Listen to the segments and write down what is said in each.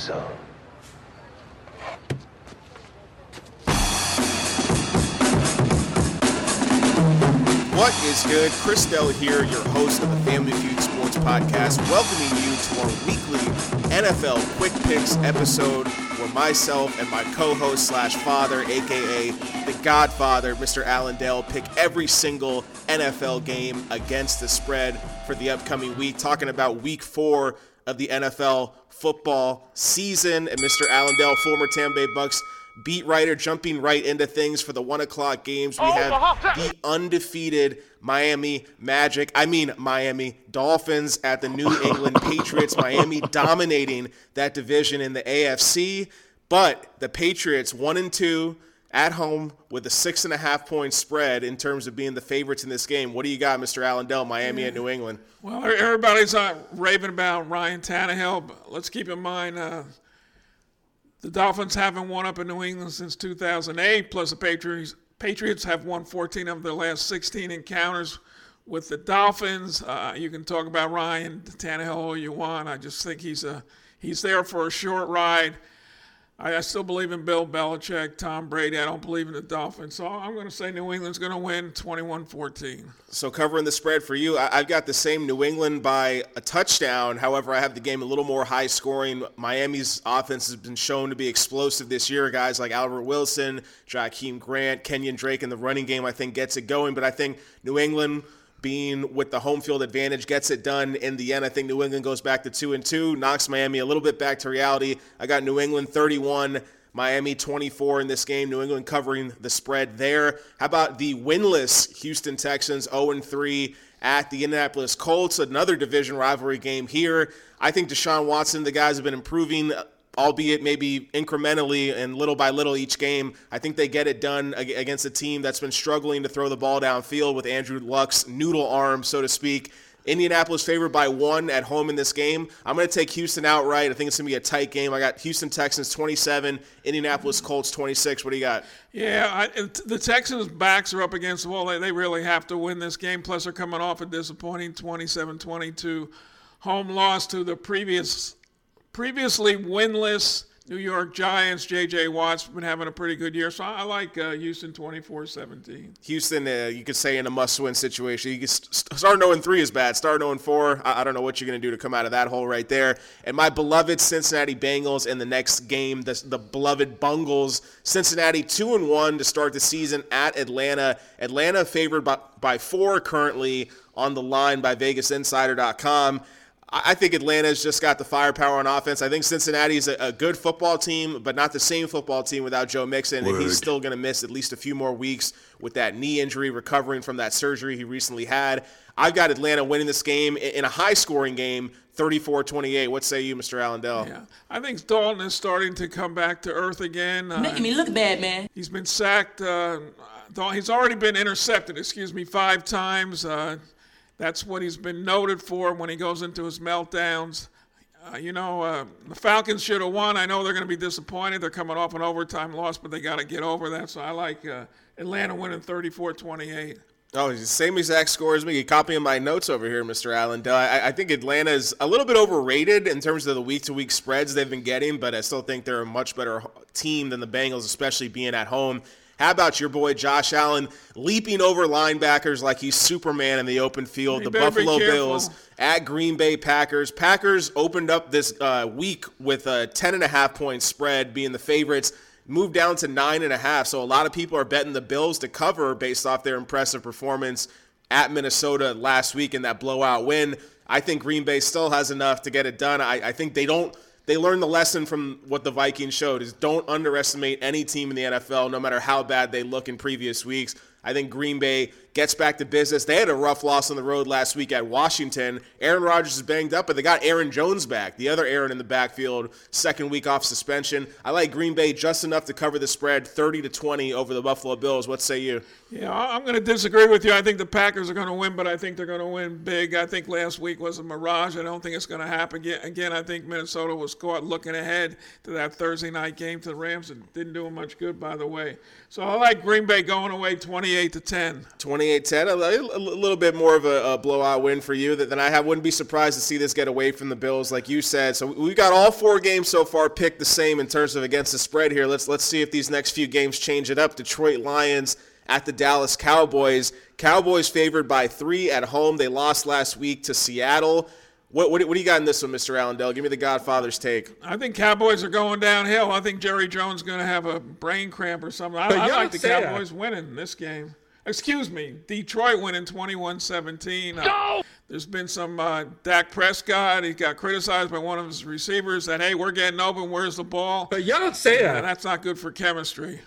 What is good? Chris Dell here, your host of the Family Feud Sports Podcast, welcoming you to our weekly NFL Quick Picks episode where myself and my co-host slash father, aka the Godfather, Mr. Allen Dell, pick every single NFL game against the spread for the upcoming week, talking about week four of the NFL football season. And Mr. Allen Dell, former Tampa Bay Bucks beat writer jumping right into things for the one o'clock games. We oh, have the undefeated Miami Magic, I mean Miami Dolphins at the New England Patriots. Miami dominating that division in the AFC, but the Patriots one and two at home with a six and a half point spread in terms of being the favorites in this game. What do you got, Mr. Allen Dell, Miami at New England? Well, everybody's uh, raving about Ryan Tannehill, but let's keep in mind uh, the Dolphins haven't won up in New England since 2008, plus the Patriots, Patriots have won 14 of their last 16 encounters with the Dolphins. Uh, you can talk about Ryan Tannehill all you want. I just think he's a he's there for a short ride. I, I still believe in Bill Belichick, Tom Brady. I don't believe in the Dolphins. So I'm going to say New England's going to win 21 14. So covering the spread for you, I, have got the same New England by a touchdown. However, I have the game a little more high scoring. Miami's offense has been shown to be explosive this year. Guys like Albert Wilson, Jakeem Grant, Kenyon Drake in the running game, I think gets it going. But I think New England being with the home field advantage gets it done in the end. I think New England goes back to two and two, knocks Miami a little bit back to reality. I got New England 31. Miami 24 in this game. New England covering the spread there. How about the winless Houston Texans 0 and 3 at the Indianapolis Colts? Another division rivalry game here. I think Deshaun Watson, the guys have been improving albeit maybe incrementally and little by little each game. I think they get it done against a team that's been struggling to throw the ball downfield with Andrew Luck's noodle arm, so to speak. Indianapolis favored by one at home in this game. I'm going to take Houston outright. I think it's going to be a tight game. I got Houston Texans 27, Indianapolis Colts 26. What do you got? Yeah, I, the Texans' backs are up against the wall. They, they really have to win this game. Plus, they're coming off a disappointing 27 22 home loss to the previous previously winless New York Giants, J.J. Watt's been having a pretty good year, so I like uh, Houston 24-17. Houston, uh, you could say in a must-win situation. You could st- start 0-3 is bad. Start 0-4. I-, I don't know what you're going to do to come out of that hole right there. And my beloved Cincinnati Bengals in the next game, the, the beloved Bungles, Cincinnati 2-1 to start the season at Atlanta. Atlanta favored by, by four currently on the line by VegasInsider.com. I think Atlanta's just got the firepower on offense. I think Cincinnati's a, a good football team, but not the same football team without Joe Mixon, Word. and he's still going to miss at least a few more weeks with that knee injury, recovering from that surgery he recently had. I've got Atlanta winning this game in a high-scoring game, 34-28. What say you, Mr. Allen Dell? Yeah, I think Dalton is starting to come back to earth again. Uh, Making me look bad, man. He's been sacked. Uh, he's already been intercepted, excuse me, five times. Uh, that's what he's been noted for when he goes into his meltdowns. Uh, you know, uh, the Falcons should have won. I know they're going to be disappointed. They're coming off an overtime loss, but they got to get over that. So I like uh, Atlanta winning 34 28. Oh, same exact score as me. You copying my notes over here, Mr. Allen. I, I think Atlanta is a little bit overrated in terms of the week to week spreads they've been getting, but I still think they're a much better team than the Bengals, especially being at home. How about your boy Josh Allen leaping over linebackers like he's Superman in the open field? You the Buffalo Bills at Green Bay Packers. Packers opened up this uh, week with a 10.5 point spread being the favorites moved down to nine and a half. So a lot of people are betting the Bills to cover based off their impressive performance at Minnesota last week in that blowout win. I think Green Bay still has enough to get it done. I, I think they don't they learned the lesson from what the Vikings showed is don't underestimate any team in the NFL, no matter how bad they look in previous weeks. I think Green Bay gets back to business. They had a rough loss on the road last week at Washington. Aaron Rodgers is banged up, but they got Aaron Jones back, the other Aaron in the backfield, second week off suspension. I like Green Bay just enough to cover the spread 30 to 20 over the Buffalo Bills. What say you? Yeah, I'm going to disagree with you. I think the Packers are going to win, but I think they're going to win big. I think last week was a mirage. I don't think it's going to happen again. I think Minnesota was caught looking ahead to that Thursday night game to the Rams and didn't do them much good, by the way. So I like Green Bay going away 28 to 10. 28-10, a, a little bit more of a, a, blowout win for you than I have. Wouldn't be surprised to see this get away from the Bills, like you said. So we've got all four games so far picked the same in terms of against the spread here. Let's let's see if these next few games change it up. Detroit Lions at the Dallas Cowboys. Cowboys favored by three at home. They lost last week to Seattle. What, what, what, do you got in this one, Mr. Allen Dell? Give me the Godfather's take. I think Cowboys are going downhill. I think Jerry Jones is going to have a brain cramp or something. I, I like the Cowboys that. winning this game. Excuse me, Detroit winning 21-17. Uh, there's been some uh, Dak Prescott. He got criticized by one of his receivers that, hey, we're getting open. Where's the ball? But y'all don't say that. And that's not good for chemistry.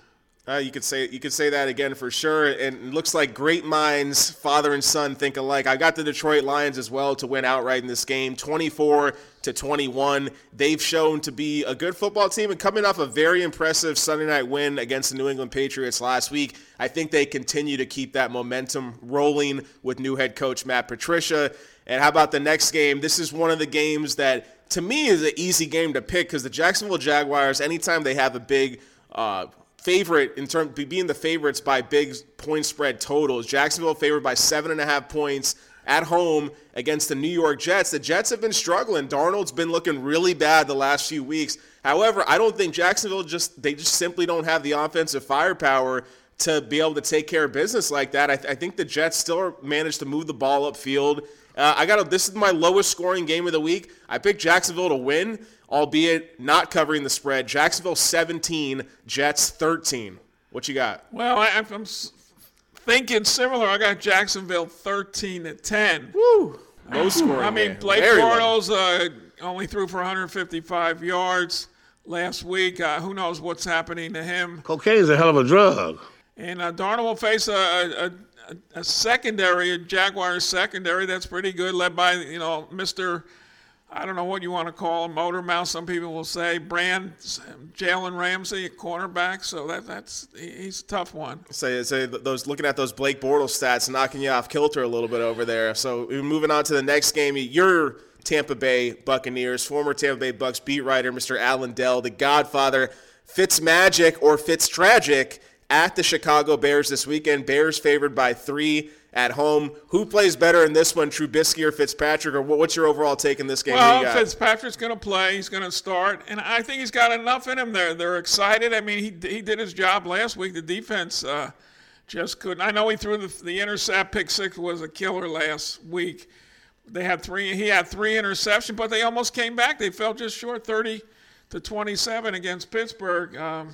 Uh, you could say you could say that again for sure. And it looks like great minds, father and son, think alike. I got the Detroit Lions as well to win outright in this game, 24 to 21. They've shown to be a good football team and coming off a very impressive Sunday night win against the New England Patriots last week. I think they continue to keep that momentum rolling with new head coach Matt Patricia. And how about the next game? This is one of the games that to me is an easy game to pick because the Jacksonville Jaguars, anytime they have a big uh, favorite in terms being the favorites by big point spread totals. Jacksonville favored by seven and a half points at home against the New York Jets. The Jets have been struggling. Darnold's been looking really bad the last few weeks. However, I don't think Jacksonville just they just simply don't have the offensive firepower to be able to take care of business like that. I, th- I think the Jets still managed to move the ball upfield. Uh, I got a, this is my lowest scoring game of the week. I picked Jacksonville to win albeit not covering the spread. Jacksonville 17, Jets 13. What you got? Well, I, am thinking similar. I got Jacksonville 13 at 10. Woo! Low scoring. I mean, Blake Bortles uh, only threw for 155 yards last week. Uh, who knows what's happening to him? Cocaine's a hell of a drug. And uh, Darnold will face a, a, a secondary, a Jaguars secondary that's pretty good, led by you know Mr. I don't know what you want to call him, motor mouth. Some people will say brand Jalen Ramsey, a cornerback. So that that's he's a tough one. Say say those looking at those Blake Bortles stats, knocking you off kilter a little bit over there. So moving on to the next game, your Tampa Bay Buccaneers, former Tampa Bay Bucks beat writer Mr. Alan Dell, the Godfather, Fitz Magic or Fitz Tragic at the Chicago Bears this weekend. Bears favored by three at home. Who plays better in this one, Trubisky or Fitzpatrick? Or what's your overall take in this game? Well, Fitzpatrick's going to play. He's going to start, and I think he's got enough in him. There, they're excited. I mean, he he did his job last week. The defense uh, just couldn't. I know he threw the, the intercept. Pick six was a killer last week. They had three. He had three interceptions, but they almost came back. They fell just short, thirty to twenty-seven against Pittsburgh. Um,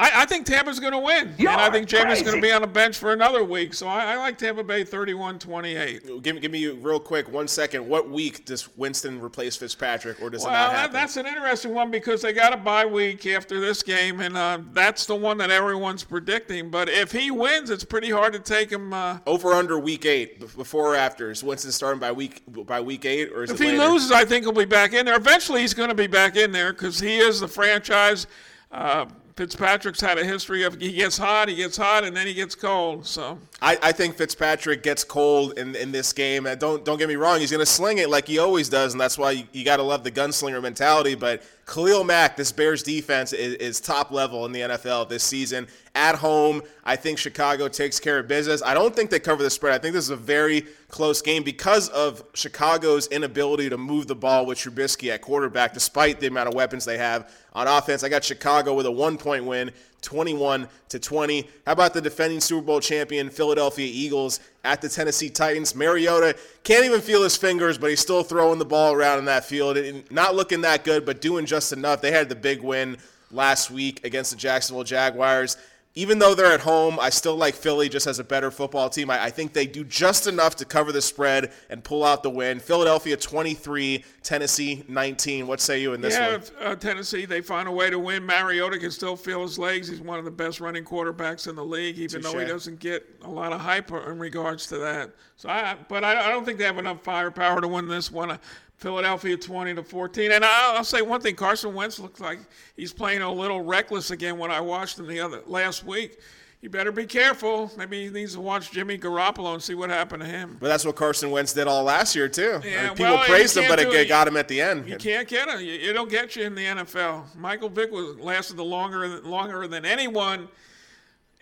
I, I think Tampa's going to win. You're and I think Jameis going to be on the bench for another week. So I, I like Tampa Bay 31 28. Give, give me real quick, one second. What week does Winston replace Fitzpatrick, or does well, it not happen? that's an interesting one because they got a bye week after this game, and uh, that's the one that everyone's predicting. But if he wins, it's pretty hard to take him. Uh, Over under week eight, before or after? Is Winston starting by week by week eight, or is if he later? loses, I think he'll be back in there. Eventually, he's going to be back in there because he is the franchise. Uh, Fitzpatrick's had a history of he gets hot, he gets hot, and then he gets cold. So I, I think Fitzpatrick gets cold in, in this game. Don't don't get me wrong, he's going to sling it like he always does, and that's why you, you got to love the gunslinger mentality. But Khalil Mack, this Bears defense is, is, top level in the NFL this season. At home, I think Chicago takes care of business. I don't think they cover the spread. I think this is a very close game because of Chicago's inability to move the ball with Trubisky at quarterback, despite the amount of weapons they have on offense. I got Chicago with a one point win. 21 to 20. How about the defending Super Bowl champion Philadelphia Eagles at the Tennessee Titans? Mariota can't even feel his fingers, but he's still throwing the ball around in that field. Not looking that good, but doing just enough. They had the big win last week against the Jacksonville Jaguars even though they're at home, I still like Philly just as a better football team. I, I, think they do just enough to cover the spread and pull out the win. Philadelphia 23, Tennessee 19. What say you in this yeah, one? Uh, Tennessee, they find a way to win. Mariota can still feel his legs. He's one of the best running quarterbacks in the league, even Touché. though he doesn't get a lot of hype in regards to that. So, I, but I, I don't think they have enough firepower to win this one. Philadelphia 20 to 14. And I'll, I'll, say one thing: Carson Wentz looks like he's playing a little reckless again. When I watched him the other last week, you better be careful. Maybe he needs to watch Jimmy Garoppolo and see what happened to him. But that's what Carson Wentz did all last year too. Yeah, I mean, people well, praised him, but it, it got him at the end. You can't get him. It'll get you in the NFL. Michael Vick was lasted the longer longer than anyone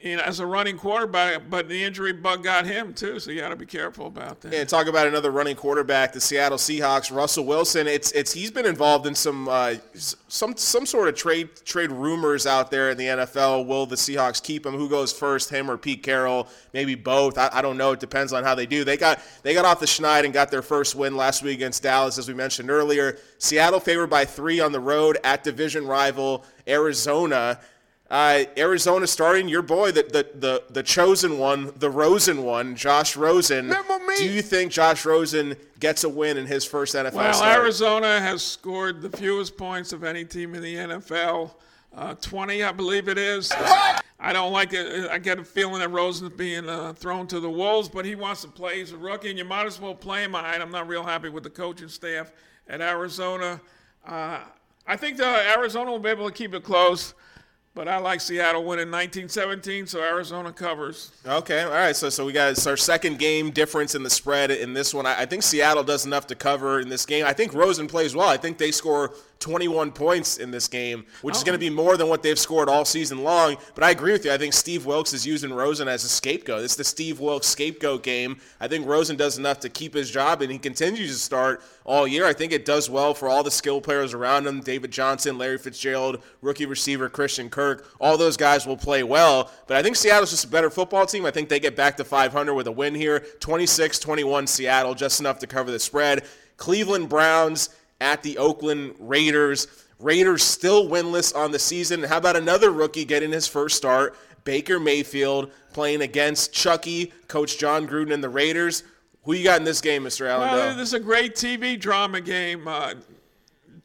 you know, as a running quarterback, but the injury bug got him too, so you got to be careful about that. And talk about another running quarterback, the Seattle Seahawks, Russell Wilson. It's it's he's been involved in some uh, some some sort of trade trade rumors out there in the NFL. Will the Seahawks keep him? Who goes first, him or Pete Carroll? Maybe both. I, I don't know. It depends on how they do. They got they got off the schneid and got their first win last week against Dallas, as we mentioned earlier. Seattle favored by three on the road at division rival Arizona. Uh, Arizona starting your boy, the, the the the chosen one, the Rosen one, Josh Rosen. Do you think Josh Rosen gets a win in his first NFL well, start? Arizona has scored the fewest points of any team in the NFL. Uh, 20, I believe it is. I don't like it. I get a feeling that Rosen's being uh, thrown to the wolves, but he wants to play. He's a rookie, and you might as well play him. I, I'm not real happy with the coaching staff at Arizona. Uh, I think the Arizona will be able to keep it close. But I like Seattle winning 1917, so Arizona covers. Okay, all right. So so we got it's our second game difference in the spread in this one. I, I think Seattle does enough to cover in this game. I think Rosen plays well. I think they score 21 points in this game, which oh. is going to be more than what they've scored all season long. But I agree with you. I think Steve Wilks is using Rosen as a scapegoat. It's the Steve Wilks scapegoat game. I think Rosen does enough to keep his job, and he continues to start all year. I think it does well for all the skill players around him David Johnson, Larry Fitzgerald, rookie receiver Christian Kirk. All those guys will play well. But I think Seattle's just a better football team. I think they get back to 500 with a win here 26 21 Seattle, just enough to cover the spread. Cleveland Browns at the Oakland Raiders. Raiders still winless on the season. How about another rookie getting his first start? Baker Mayfield playing against Chucky, Coach Jon Gruden and the Raiders. Who you got in this game, Mr. Allen? Well, this is a great TV drama game. Uh,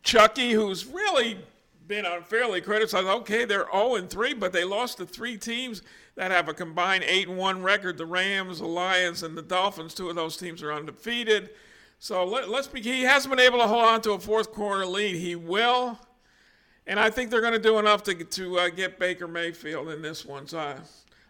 Chucky, who's really been unfairly criticized. Okay, they're 0 and 3, but they lost to three teams that have a combined 8 and 1 record. The Rams, the Lions, and the Dolphins. Two of those teams are undefeated. So let, us be. He hasn't been able to hold on to a fourth quarter lead. He will, and I think they're going to do enough to to uh, get Baker Mayfield in this one. So I,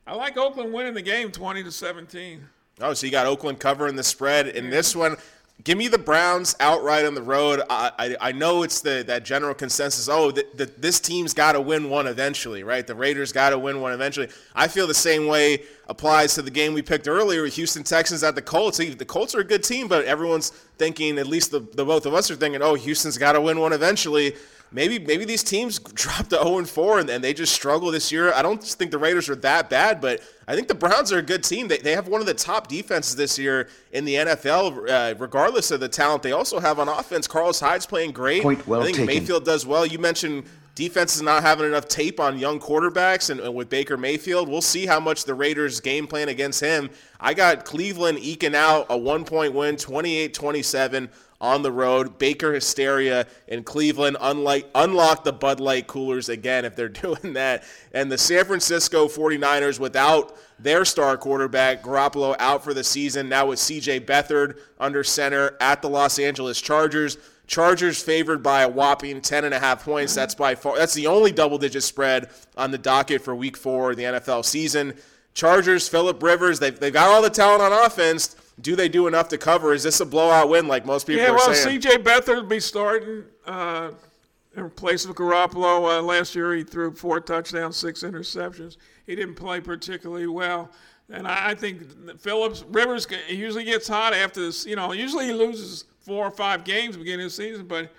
I like Oakland winning the game, twenty to seventeen. Oh, so you got Oakland covering the spread in this one. Give me the Browns outright on the road. I, I, I know it's the that general consensus. Oh, the, this team's got to win one eventually, right? The Raiders got to win one eventually. I feel the same way applies to the game we picked earlier, Houston Texans at the Colts. The Colts are a good team, but everyone's thinking, at least the, the both of us are thinking, oh, Houston's got to win one eventually maybe maybe these teams dropped to 0 and 4 and, and they just struggle this year. I don't think the Raiders are that bad, but I think the Browns are a good team. They, they have one of the top defenses this year in the NFL, uh, regardless of the talent they also have on offense. Carlos Hyde's playing great. Point well I think taken. Mayfield does well. You mentioned defense is not having enough tape on young quarterbacks and, and, with Baker Mayfield. We'll see how much the Raiders game plan against him. I got Cleveland eking out a one point win, 28 27 on the road. Baker hysteria in Cleveland. Unlike, unlock the Bud Light coolers again if they're doing that. And the San Francisco 49ers without their star quarterback, Garoppolo, out for the season. Now with CJ Beathard under center at the Los Angeles Chargers. Chargers favored by a whopping 10 and a half points. That's by far that's the only double digit spread on the docket for week 4 of the NFL season. Chargers, Philip Rivers, they've, they've got all the talent on offense do they do enough to cover? Is this a blowout win like most people yeah, are well, saying? C.J. Beathard will be starting uh, in place of Garoppolo. Uh, last year he threw four touchdowns, six interceptions. He didn't play particularly well. And I, I think Phillips Rivers usually gets hot after this. You know, usually he loses four or five games beginning of the season, but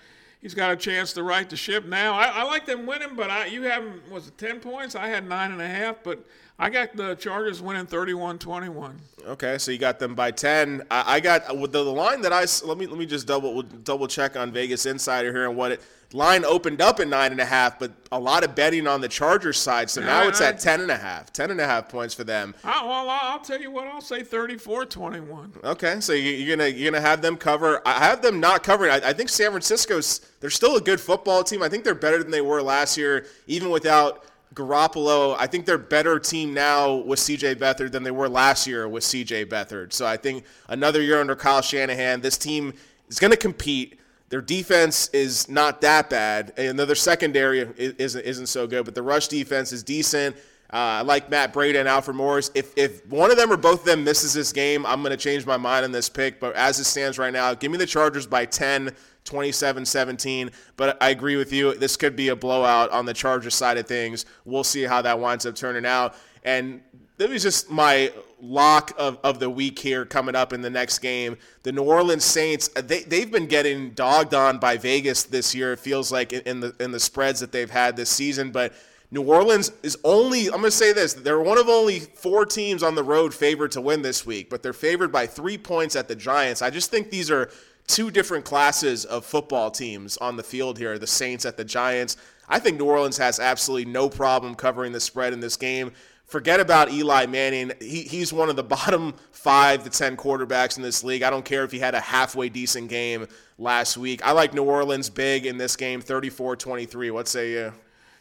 he's got a chance to right the ship now. I, I like them winning, but I, you have was it ten points? I had nine and a half, but I got the Chargers winning 31-21. Okay, so you got them by 10. I, I got with the, the line that I let me let me just double double check on Vegas Insider here and what it line opened up at nine and a half, but a lot of betting on the Chargers side. So now it's at ten and a half. Ten and a half points for them. I, well, I'll tell you what. I'll say 34-21. Okay, so you, are gonna you're gonna have them cover. I have them not covering. I, I think San Francisco's they're still a good football team. I think they're better than they were last year, even without Garoppolo, I think they're better team now with CJ Beathard than they were last year with CJ Beathard. So I think another year under Kyle Shanahan, this team is going to compete. Their defense is not that bad, and their secondary isn't isn't so good. But the rush defense is decent. Uh, I like Matt Breida and Alfred Morris. If if one of them or both of them misses this game, I'm going to change my mind on this pick. But as it stands right now, give me the Chargers by 10. 27 17. But I agree with you. This could be a blowout on the Chargers side of things. We'll see how that winds up turning out. And this was just my lock of, of the week here coming up in the next game. The New Orleans Saints, uh, they, they've been getting dogged on by Vegas this year, it feels like, in the, in the spreads that they've had this season. But New Orleans is only, I'm going to say this, they're one of only four teams on the road favored to win this week, but they're favored by three points at the Giants. I just think these are two different classes of football teams on the field here the Saints at the Giants. I think New Orleans has absolutely no problem covering the spread in this game. Forget about Eli Manning. He, he's one of the bottom five to 10 quarterbacks in this league. I don't care if he had a halfway decent game last week. I like New Orleans big in this game, 34 23. What say you?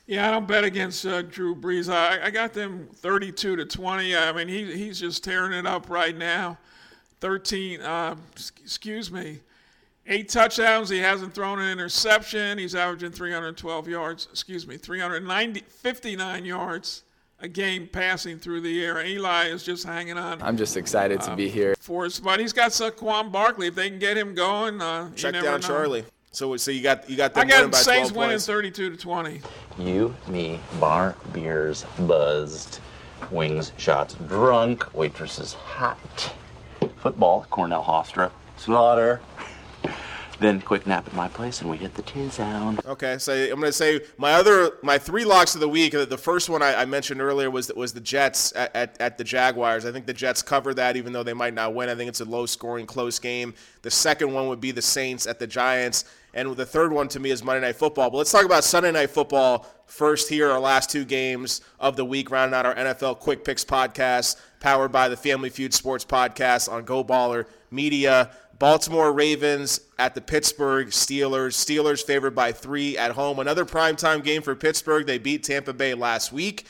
Yeah, I don't bet against uh, Drew Brees. I, I got them 32 to 20. I mean, he, he's just tearing it up right now. 13, uh, excuse me, eight touchdowns. He hasn't thrown an interception. He's averaging 312 yards, excuse me, 390, 59 yards a game passing through the air. Eli is just hanging on. I'm just excited to be here. For us, but he's got Saquon Barkley. If they can get him going, uh, you Check never down know. Charlie. So, so you got you got I got winning by Saints 12 winning points. 32 to 20. You, me, bar, beers, buzzed, wings, shots, drunk, waitresses, hot. Football, Cornell Hofstra, slaughter. Then quick nap at my place and we hit the T-Zone. Okay, so I'm to say my other my three locks of the week. The first one I, I mentioned earlier was was the Jets at, at, at the Jaguars. I think the Jets cover that, even though they might not win. I think it's a low scoring, close game. The second one would be the Saints at the Giants, and the third one to me is Monday Night Football. But let's talk about Sunday Night Football first. Here, our last two games of the week, rounding out our NFL Quick Picks podcast, powered by the Family Feud Sports Podcast on Go Baller Media. Baltimore Ravens at the Pittsburgh Steelers. Steelers favored by three at home. Another primetime game for Pittsburgh. They beat Tampa Bay last week.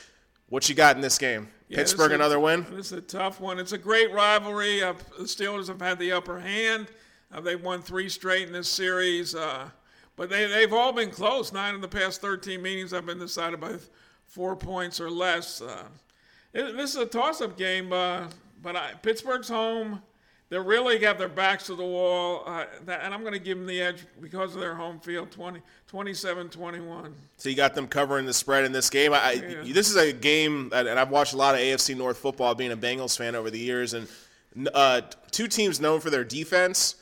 What you got in this game? Yeah, Pittsburgh, this another win? This is a tough one. It's a great rivalry. Uh, the Steelers have had the upper hand. Uh, they've won three straight in this series, uh, but they, they've all been close. Nine of the past 13 meetings have been decided by four points or less. Uh, it- this is a toss-up game, uh, but I, Pittsburgh's home. They really have their backs to the wall, uh, that, and I'm going to give them the edge because of their home field, 20, 27-21. So you got them covering the spread in this game. I, I- this is a game, and and I've watched a lot of AFC North football, being a Bengals fan over the years, and uh, two teams known for their defense.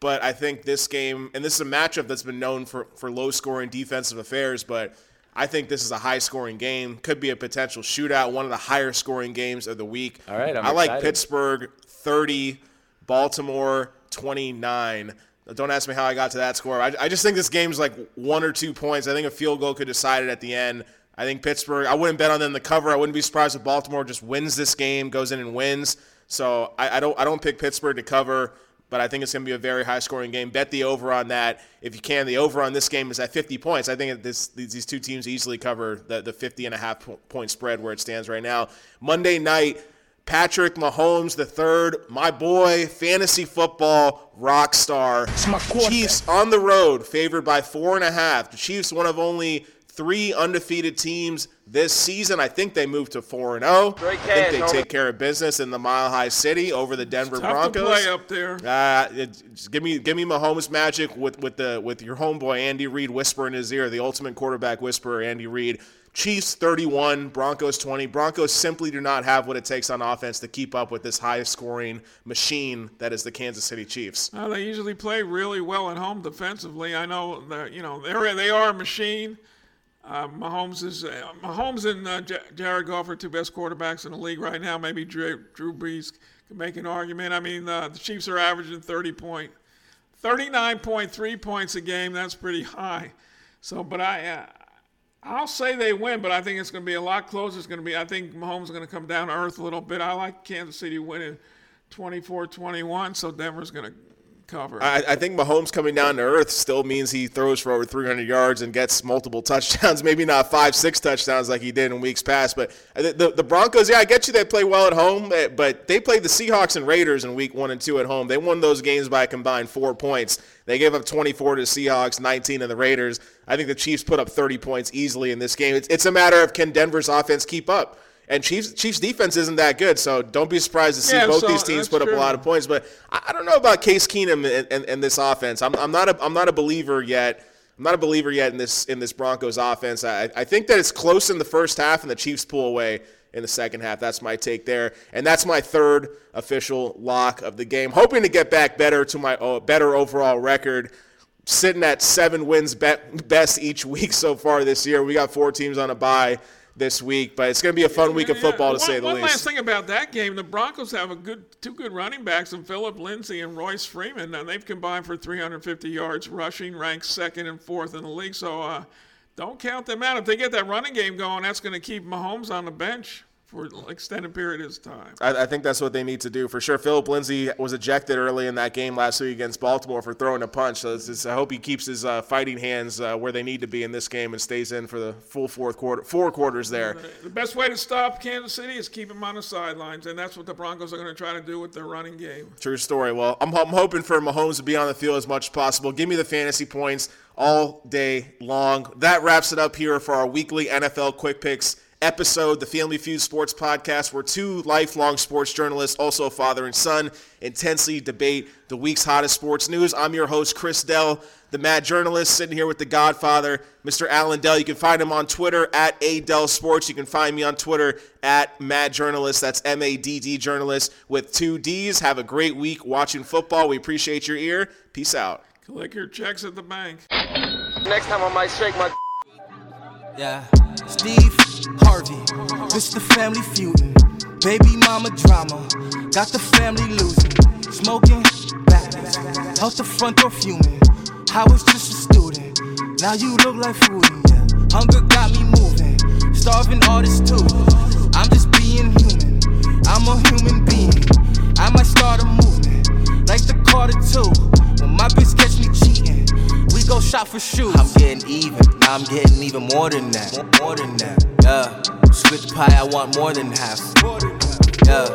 But I think this game, and this is a matchup that's been known for for low scoring defensive affairs, but. I think this is a high scoring game. Could be a potential shootout, one of the higher scoring games of the week. All right, I'm I like excited. Pittsburgh 30, Baltimore 29. Don't ask me how I got to that score. I, I just think this game's like one or two points. I think a field goal could decide it at the end. I think Pittsburgh, I wouldn't bet on them to cover. I wouldn't be surprised if Baltimore just wins this game, goes in and wins. So I, I don't I don't pick Pittsburgh to cover, but I think it's going to be a very high scoring game. Bet the over on that if you can. The over on this game is at 50 points. I think this these two teams easily cover the, the 50 and a half point spread where it stands right now. Monday night, Patrick Mahomes the third, my boy, fantasy football rock star. Chiefs on the road, favored by four and a half. The Chiefs, one of only three undefeated teams this season. I think they moved to four and zero. I think they take care of business in the Mile High City over the Denver Tough Broncos. to play up there. Uh, it, just give me give me Mahomes magic with with the with your homeboy Andy Reid whisper in his ear, the ultimate quarterback whisperer, Andy Reid. Chiefs 31, Broncos 20. Broncos simply do not have what it takes on offense to keep up with this high scoring machine that is the Kansas City Chiefs. Uh, they usually play really well at home defensively. I know that you know they're they are a machine. Uh, Mahomes is uh, Mahomes and uh, J- Jared Goff are two best quarterbacks in the league right now. Maybe Drew, Drew Brees can make an argument. I mean, uh, the Chiefs are averaging 30 point, 39.3 points a game. That's pretty high. So, but I. I'll say they win, but I think it's going to be a lot closer. It's going to be, I think Mahomes is going to come down to earth a little bit. I like Kansas City winning 24 21, so Denver's going to cover. I, I think Mahomes coming down to earth still means he throws for over 300 yards and gets multiple touchdowns. Maybe not five, six touchdowns like he did in weeks past. But the, the, Broncos, yeah, I get you. They play well at home, eh, but they played the Seahawks and Raiders in week one and two at home. They won those games by a combined four points. They gave up 24 to the Seahawks, 19 to the Raiders. I think the Chiefs put up 30 points easily in this game. It's, it's a matter of can Denver's offense keep up? And Chiefs Chiefs defense isn't that good, so don't be surprised to see Yeah, both so these teams put up a lot of points. But I, I don't know about Case Keenum and, and, and this offense. I'm, I'm not a I'm not a believer yet. I'm not a believer yet in this in this Broncos offense. I, I think that it's close in the first half, and the Chiefs pull away in the second half. That's my take there. And that's my third official lock of the game. Hoping to get back better to my uh, better overall record. Sitting at seven wins best each week so far this year. We got four teams on a bye this week, but it's going to be a fun week of football to one, say the one least. One last thing about that game: the Broncos have a good, two good running backs, in Phillip Lindsay and Royce Freeman, and they've combined for 350 yards rushing, ranked second and fourth in the league. So uh, don't count them out. If they get that running game going, that's going to keep Mahomes on the bench for an extended period of time. I, I, think that's what they need to do for sure. Phillip Lindsay was ejected early in that game last week against Baltimore for throwing a punch. So just, I hope he keeps his uh, fighting hands uh, where they need to be in this game and stays in for the full fourth quarter, four quarters there. The best way to stop Kansas City is keep him on the sidelines, and that's what the Broncos are going to try to do with their running game. True story. Well, I'm, I'm hoping for Mahomes to be on the field as much as possible. Give me the fantasy points all day long. That wraps it up here for our weekly NFL quick picks episode, the Family Feud Sports Podcast, where two lifelong sports journalists, also father and son, intensely debate the week's hottest sports news. I'm your host, Chris Dell, the mad journalist, sitting here with the godfather, Mr. Alan Dell. You can find him on Twitter at ADell Sports. You can find me on Twitter at Mad Journalist. That's M A D D Journalist with two D's. Have a great week watching football. We appreciate your ear. Peace out. Collect your checks at the bank. Next time I might shake my. Yeah. Steve Harvey, this the family feuding. Baby mama drama, got the family losing. Smoking, backwards, out the front door fuming. I was just a student, now you look like food. Yeah. Hunger got me moving, starving artist too. I'm just being human, I'm a human being. I might start a movement, like the Carter 2. When my bitch catch me cheating, go shop for shoes. I'm getting even, now I'm getting even more than that. More than that. Yeah, split the pie, I want more than half. Yeah,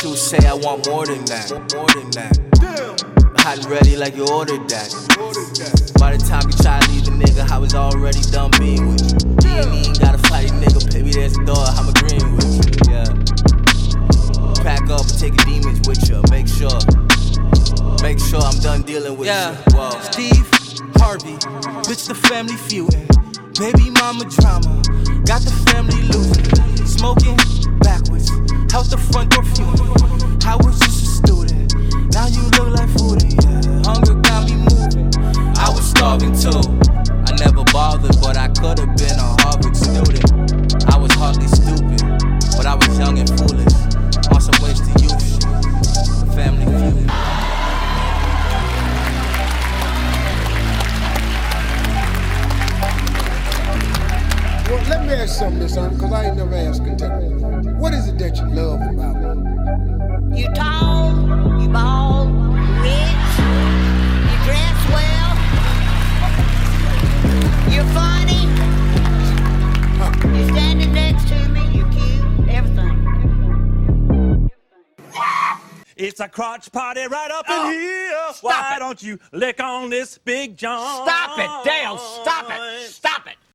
shoes say I want more than that. More than that. Hot and ready like you ordered that. By the time you try to leave the nigga, I was already done being with you. You ain't gotta fight a nigga, baby, there's the door, I'm agreeing with you. Yeah. Pack up and take a demons with you, make sure. Make sure I'm done dealing with yeah. you. Whoa. Steve Harvey, bitch, the family feuding. Baby mama drama, got the family losing. Smoking backwards, out the front door fuming. I was just a student, now you look like food. Yeah. Hunger got me moving. I was starving too. I never bothered, but I could have been a Harvard student. Crotch party right up oh, in here. Why it. don't you lick on this big John? Stop it, Dale. Stop it. Stop